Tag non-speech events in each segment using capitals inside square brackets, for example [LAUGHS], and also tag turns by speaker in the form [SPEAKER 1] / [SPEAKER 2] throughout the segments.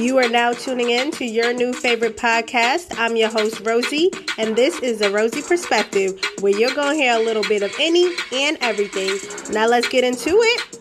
[SPEAKER 1] You are now tuning in to your new favorite podcast. I'm your host, Rosey, and this is the Rosey Perspective, where you're going to hear a little bit of any and everything. Now, let's get into it.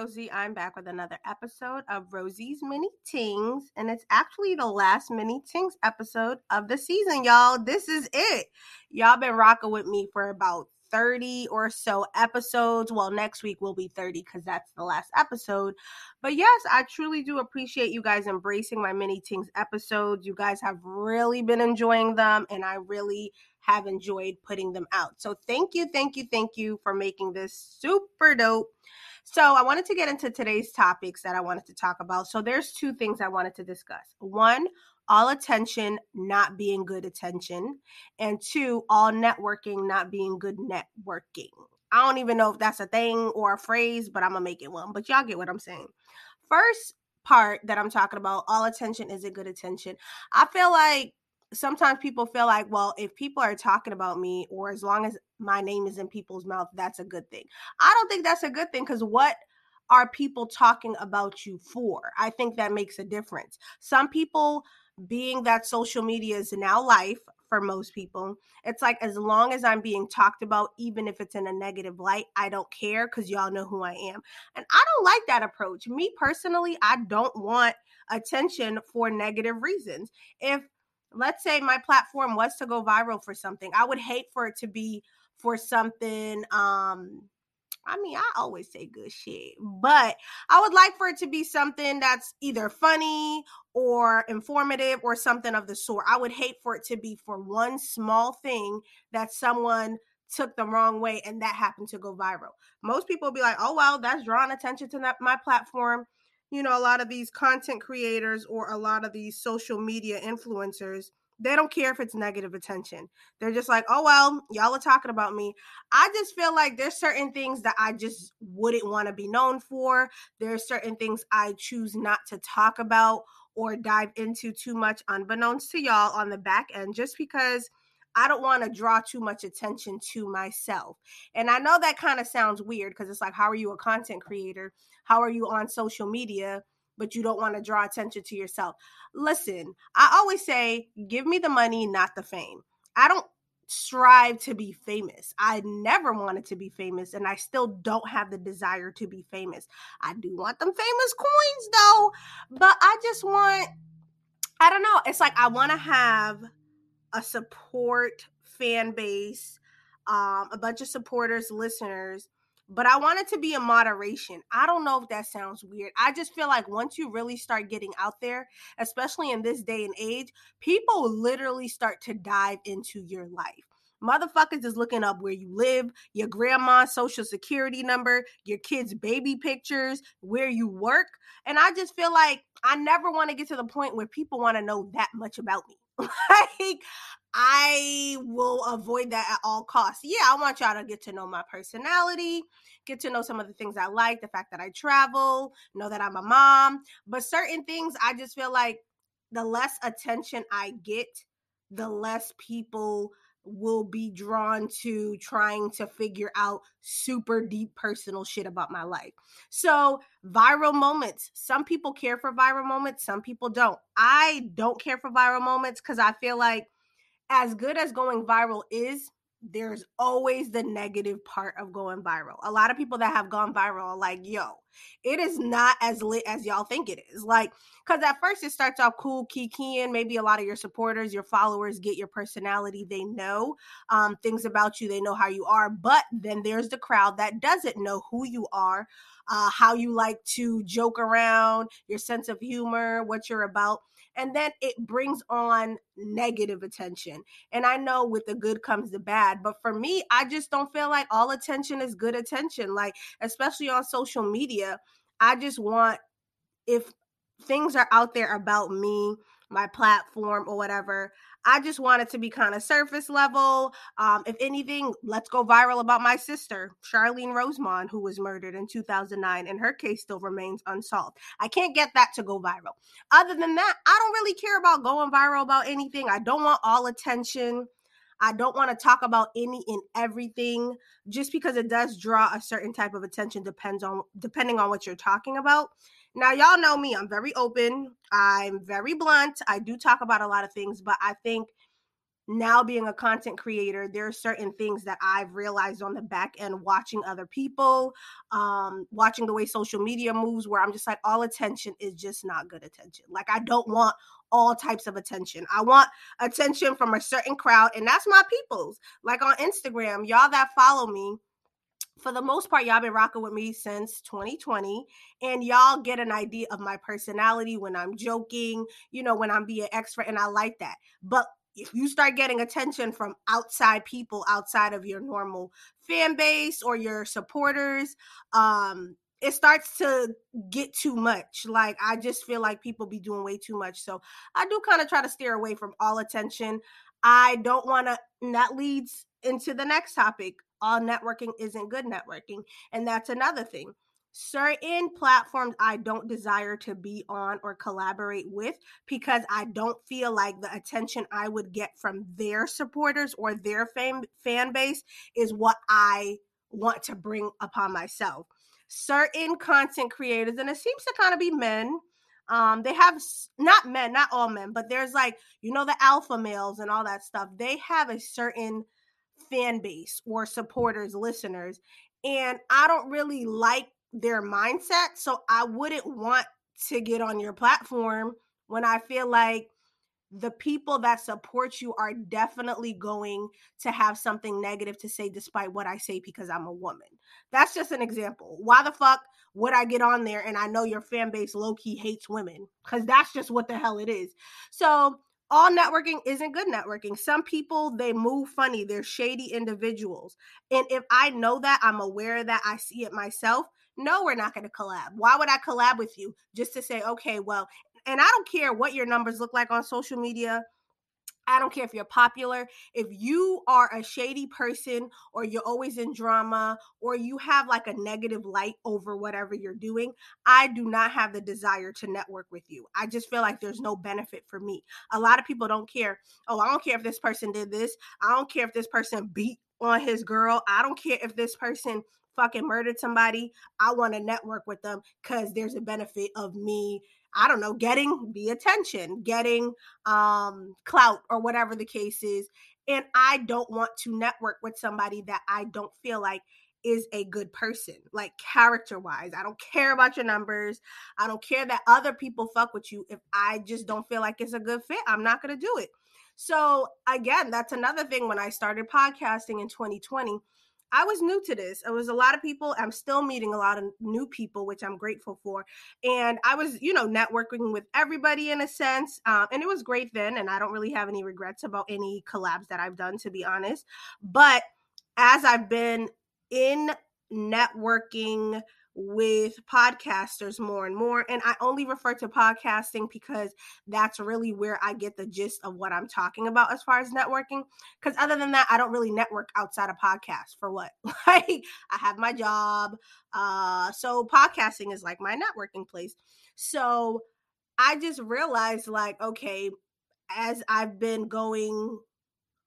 [SPEAKER 1] Rosey. I'm back with another episode of Rosey's Mini Tingz, and it's actually the last Mini Tingz episode of the season, y'all. This is it. Y'all been rocking with me for about 30 or so episodes. Well, next week will be 30 because that's the last episode. But yes, I truly do appreciate you guys embracing my Mini Tingz episodes. You guys have really been enjoying them, and I really have enjoyed putting them out. So thank you, thank you, thank you for making this super dope. So I wanted to get into today's topics that I wanted to talk about. So there's two things I wanted to discuss. One, all attention not being good attention, and two, all networking not being good networking. I don't even know if that's a thing or a phrase, but I'm gonna make it one. But y'all get what I'm saying. First part that I'm talking about, all attention isn't good attention. I feel like sometimes people feel like, well, if people are talking about me or as long as my name is in people's mouth, that's a good thing. I don't think that's a good thing because what are people talking about you for? I think that makes a difference. Some people, being that social media is now life for most people, it's like as long as I'm being talked about, even if it's in a negative light, I don't care because y'all know who I am. And I don't like that approach. Me personally, I don't want attention for negative reasons. If let's say my platform was to go viral for something i would hate for it to be for something um I mean, I always say good shit, but I would like for it to be something that's either funny or informative or something of the sort. I would hate for it to be for one small thing that someone took the wrong way and that happened to go viral. Most people be like, oh, well, that's drawing attention to that, my platform you know, a lot of these content creators or a lot of these social media influencers, they don't care if it's negative attention. They're just like, oh, well, y'all are talking about me. I just feel like there's certain things that I just wouldn't want to be known for. There's certain things I choose not to talk about or dive into too much, unbeknownst to y'all on the back end, just because I don't want to draw too much attention to myself. And I know that kind of sounds weird because it's like, how are you a content creator? How are you on social media? But you don't want to draw attention to yourself. Listen, I always say, give me the money, not the fame. I don't strive to be famous. I never wanted to be famous, and I still don't have the desire to be famous. I do want them famous coins though, but I just want, I don't know. It's like I want to have a support fan base, um, a bunch of supporters, listeners, but I want it to be in moderation. I don't know if that sounds weird. I just feel like once you really start getting out there, especially in this day and age, people literally start to dive into your life. Motherfuckers is looking up where you live, your grandma's social security number, your kids' baby pictures, where you work. And I just feel like I never want to get to the point where people want to know that much about me. [LAUGHS] like I will avoid that at all costs. Yeah, I want y'all to get to know my personality, get to know some of the things I like, the fact that I travel, know that I'm a mom. But certain things, I just feel like the less attention I get, the less people will be drawn to trying to figure out super deep personal shit about my life. So, viral moments. Some people care for viral moments, some people don't. I don't care for viral moments because I feel like, as good as going viral is, there's always the negative part of going viral. A lot of people that have gone viral are like, yo, it is not as lit as y'all think it is. Like, because at first it starts off cool, kikiing. Maybe a lot of your supporters, your followers get your personality. They know um, things about you, they know how you are. But then there's the crowd that doesn't know who you are, uh, how you like to joke around, your sense of humor, what you're about and then it brings on negative attention. And I know with the good comes the bad, but for me, I just don't feel like all attention is good attention. Like, especially on social media, I just want if things are out there about me, my platform, or whatever, I just want it to be kind of surface level. Um, if anything, let's go viral about my sister, Charlene Rosemond, who was murdered in 2009, and her case still remains unsolved. I can't get that to go viral. Other than that, I don't really care about going viral about anything. I don't want all attention. I don't want to talk about any and everything just because it does draw a certain type of attention depends on depending on what you're talking about. Now y'all know me, I'm very open. I'm very blunt. I do talk about a lot of things, but I think now being a content creator there are certain things that i've realized on the back end watching other people um watching the way social media moves where i'm just like all attention is just not good attention like i don't want all types of attention i want attention from a certain crowd and that's my people's like on instagram y'all that follow me for the most part, y'all been rocking with me since 2020, and y'all get an idea of my personality when I'm joking, you know, when I'm being extra, and I like that. But if you start getting attention from outside people outside of your normal fan base or your supporters um it starts to get too much like i just feel like people be doing way too much so i do kind of try to steer away from all attention i don't want to that leads into the next topic all networking isn't good networking and that's another thing certain platforms I don't desire to be on or collaborate with because I don't feel like the attention I would get from their supporters or their fan fan base is what I want to bring upon myself. Certain content creators, and it seems to kind of be men. Um, they have not men, not all men, but there's like you know the alpha males and all that stuff. They have a certain fan base or supporters, listeners, and I don't really like their mindset. So I wouldn't want to get on your platform when I feel like the people that support you are definitely going to have something negative to say despite what I say because I'm a woman. That's just an example. Why the fuck would I get on there and I know your fan base low key hates women? Because that's just what the hell it is. So all networking isn't good networking. Some people they move funny. They're shady individuals. And if I know that, I'm aware that, I see it myself, no, we're not going to collab. Why would I collab with you just to say, okay, well, and I don't care what your numbers look like on social media. I don't care if you're popular. If you are a shady person or you're always in drama or you have like a negative light over whatever you're doing, I do not have the desire to network with you. I just feel like there's no benefit for me. A lot of people don't care. Oh, I don't care if this person did this. I don't care if this person beat on his girl. I don't care if this person fucking murdered somebody, I want to network with them because there's a benefit of me I don't know, getting the attention, getting um clout or whatever the case is. And I don't want to network with somebody that I don't feel like is a good person, like character wise. I don't care about your numbers. I don't care that other people fuck with you. If I just don't feel like it's a good fit, I'm not going to do it. So, again, that's another thing when I started podcasting in 2020. I was new to this. It was a lot of people. I'm still meeting a lot of new people, which I'm grateful for. And I was, you know, networking with everybody in a sense. Um, and it was great then. And I don't really have any regrets about any collabs that I've done, to be honest. But as I've been in networking, with podcasters more and more. And I only refer to podcasting because that's really where I get the gist of what I'm talking about as far as networking. Because other than that, I don't really network outside of podcasts for what? [LAUGHS] like I have my job. Uh, so podcasting is like my networking place. So I just realized, like, okay, as I've been going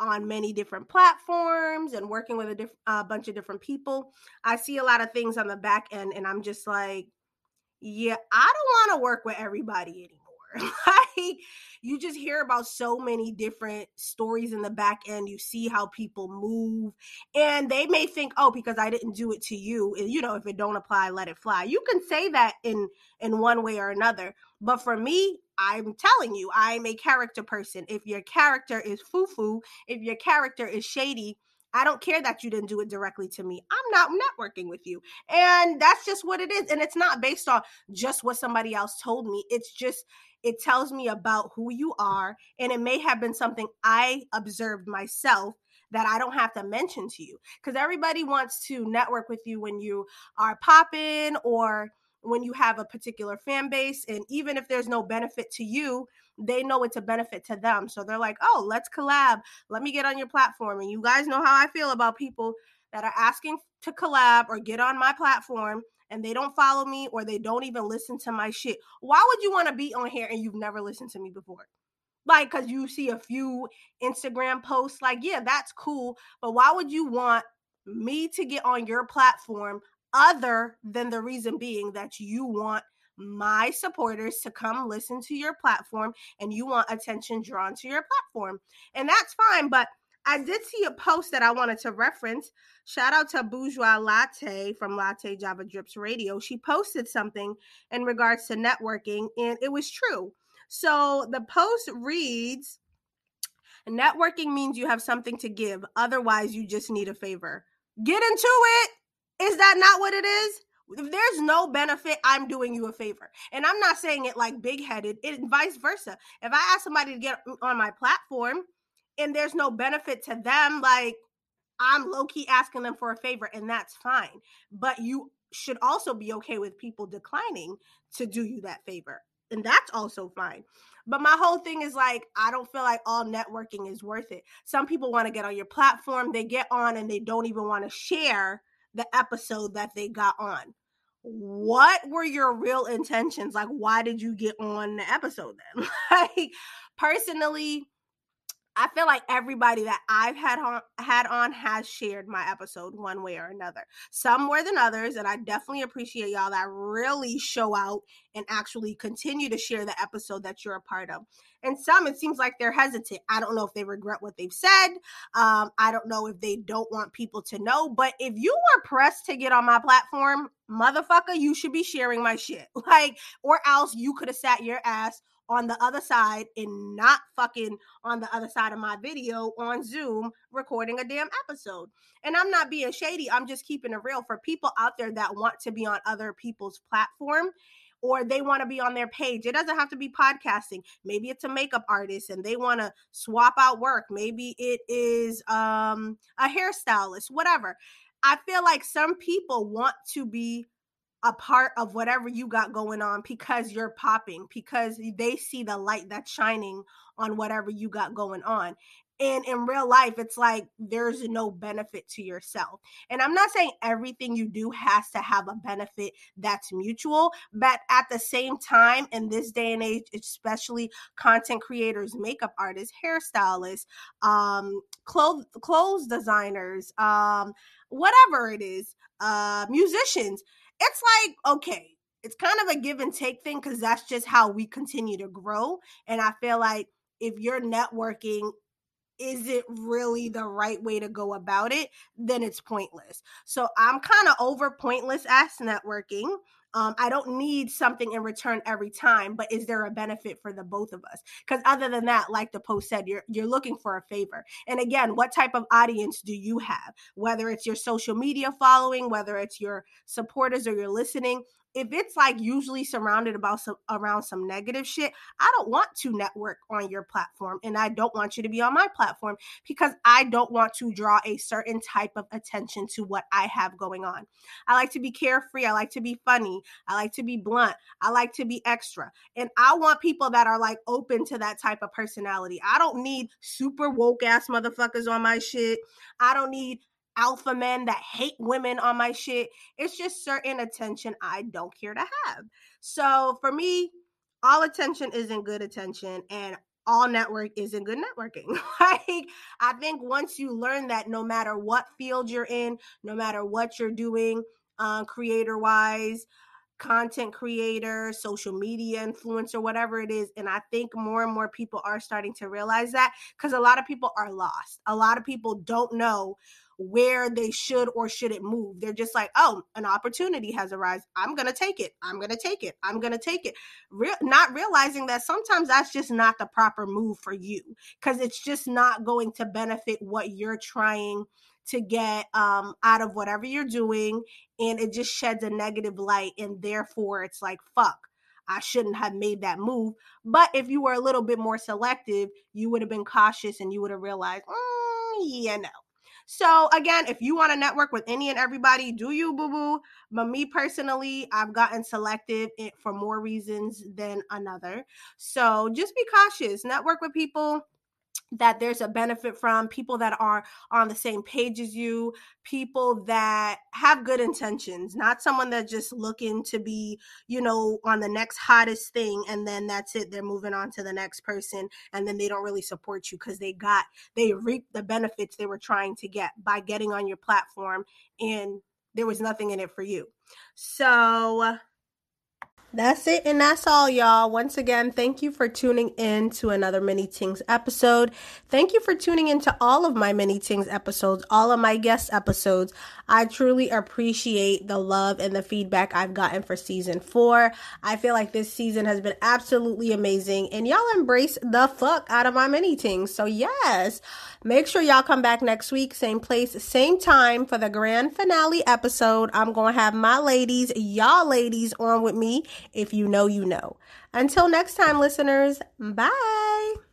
[SPEAKER 1] on many different platforms and working with a diff- uh, bunch of different people. I see a lot of things on the back end, and I'm just like, yeah, I don't want to work with everybody anymore. [LAUGHS] like you just hear about so many different stories in the back end. You see how people move, and they may think, "Oh, because I didn't do it to you, you know, if it don't apply, let it fly." You can say that in in one way or another, but for me, I'm telling you, I'm a character person. If your character is foo foo, if your character is shady, I don't care that you didn't do it directly to me. I'm not networking with you. And that's just what it is. And it's not based on just what somebody else told me. It's just, it tells me about who you are. And it may have been something I observed myself that I don't have to mention to you. Because everybody wants to network with you when you are popping or when you have a particular fan base. And even if there's no benefit to you, they know it's a benefit to them. So they're like, oh, let's collab. Let me get on your platform. And you guys know how I feel about people that are asking to collab or get on my platform and they don't follow me or they don't even listen to my shit. Why would you want to be on here and you've never listened to me before? Like, because you see a few Instagram posts, like, yeah, that's cool. But why would you want me to get on your platform other than the reason being that you want my supporters to come listen to your platform and you want attention drawn to your platform. And that's fine. But I did see a post that I wanted to reference. Shout out to Bourgeois Latte from Latte Java Drips Radio. She posted something in regards to networking, and it was true. So the post reads Networking means you have something to give, otherwise, you just need a favor. Get into it. Is that not what it is? If there's no benefit, I'm doing you a favor. And I'm not saying it like big headed, it vice versa. If I ask somebody to get on my platform and there's no benefit to them, like I'm low key asking them for a favor, and that's fine. But you should also be okay with people declining to do you that favor. And that's also fine. But my whole thing is like, I don't feel like all networking is worth it. Some people want to get on your platform, they get on and they don't even want to share the episode that they got on. What were your real intentions? Like, why did you get on the episode then? [LAUGHS] like, personally, I feel like everybody that I've had on had on has shared my episode one way or another. Some more than others, and I definitely appreciate y'all that really show out and actually continue to share the episode that you're a part of. And some, it seems like they're hesitant. I don't know if they regret what they've said. Um, I don't know if they don't want people to know. But if you were pressed to get on my platform, motherfucker, you should be sharing my shit. [LAUGHS] Like, or else you could have sat your ass on the other side and not fucking on the other side of my video on Zoom recording a damn episode. And I'm not being shady, I'm just keeping it real for people out there that want to be on other people's platform or they want to be on their page. It doesn't have to be podcasting. Maybe it's a makeup artist and they want to swap out work. Maybe it is um a hairstylist, whatever. I feel like some people want to be a part of whatever you got going on because you're popping because they see the light that's shining on whatever you got going on. And in real life it's like there's no benefit to yourself. And i'm not saying everything you do has to have a benefit that's mutual but at the same time in this day and age especially content creators makeup artists hairstylists um clothes clothes designers um whatever it is uh musicians it's like, okay, it's kind of a give and take thing because that's just how we continue to grow. And I feel like if you're networking is it really the right way to go about it, then it's pointless. So I'm kind of over pointless ass networking. Um, I don't need something in return every time, but is there a benefit for the both of us? Because other than that, like the post said, you're you're looking for a favor. And again, what type of audience do you have? Whether it's your social media following, whether it's your supporters or your listening, if it's like usually surrounded about some around some negative shit, I don't want to network on your platform and I don't want you to be on my platform because I don't want to draw a certain type of attention to what I have going on. I like to be carefree, I like to be funny, I like to be blunt, I like to be extra. And I want people that are like open to that type of personality. I don't need super woke ass motherfuckers on my shit. I don't need alpha men that hate women on my shit. It's just certain attention I don't care to have. So for me, all attention isn't good attention and all network isn't good networking. [LAUGHS] like I think once you learn that no matter what field you're in, no matter what you're doing, uh, creator wise, content creator, social media influencer, whatever it is. And I think more and more people are starting to realize that because a lot of people are lost. A lot of people don't know where they should or shouldn't move. They're just like, oh, an opportunity has arisen. I'm going to take it. I'm going to take it. I'm going to take it. Re- not realizing that sometimes that's just not the proper move for you because it's just not going to benefit what you're trying to get um, out of whatever you're doing. And it just sheds a negative light. And therefore, it's like, fuck. I shouldn't have made that move. But if you were a little bit more selective, you would have been cautious and you would have realized, mm, yeah, no, so again, if you want to network with any and everybody, do you boo boo? But me personally, I've gotten selective for more reasons than another. So just be cautious. Network with people that there's a benefit from people that are on the same page as you people that have good intentions not someone that's just looking to be you know on the next hottest thing and then that's it they're moving on to the next person and then they don't really support you because they got they reaped the benefits they were trying to get by getting on your platform and there was nothing in it for you. So that's it, and that's all, y'all. Once again, thank you for tuning in to another Mini Tingz episode. Thank you for tuning in to all of my Mini Tingz episodes, all of my guest episodes. I truly appreciate the love and the feedback I've gotten for season four. I feel like this season has been absolutely amazing, and y'all embrace the fuck out of my Mini Tingz. So, yes, make sure y'all come back next week, same place, same time for the grand finale episode. I'm going to have my ladies, y'all ladies, on with me if you know, you know. Until next time, listeners, bye.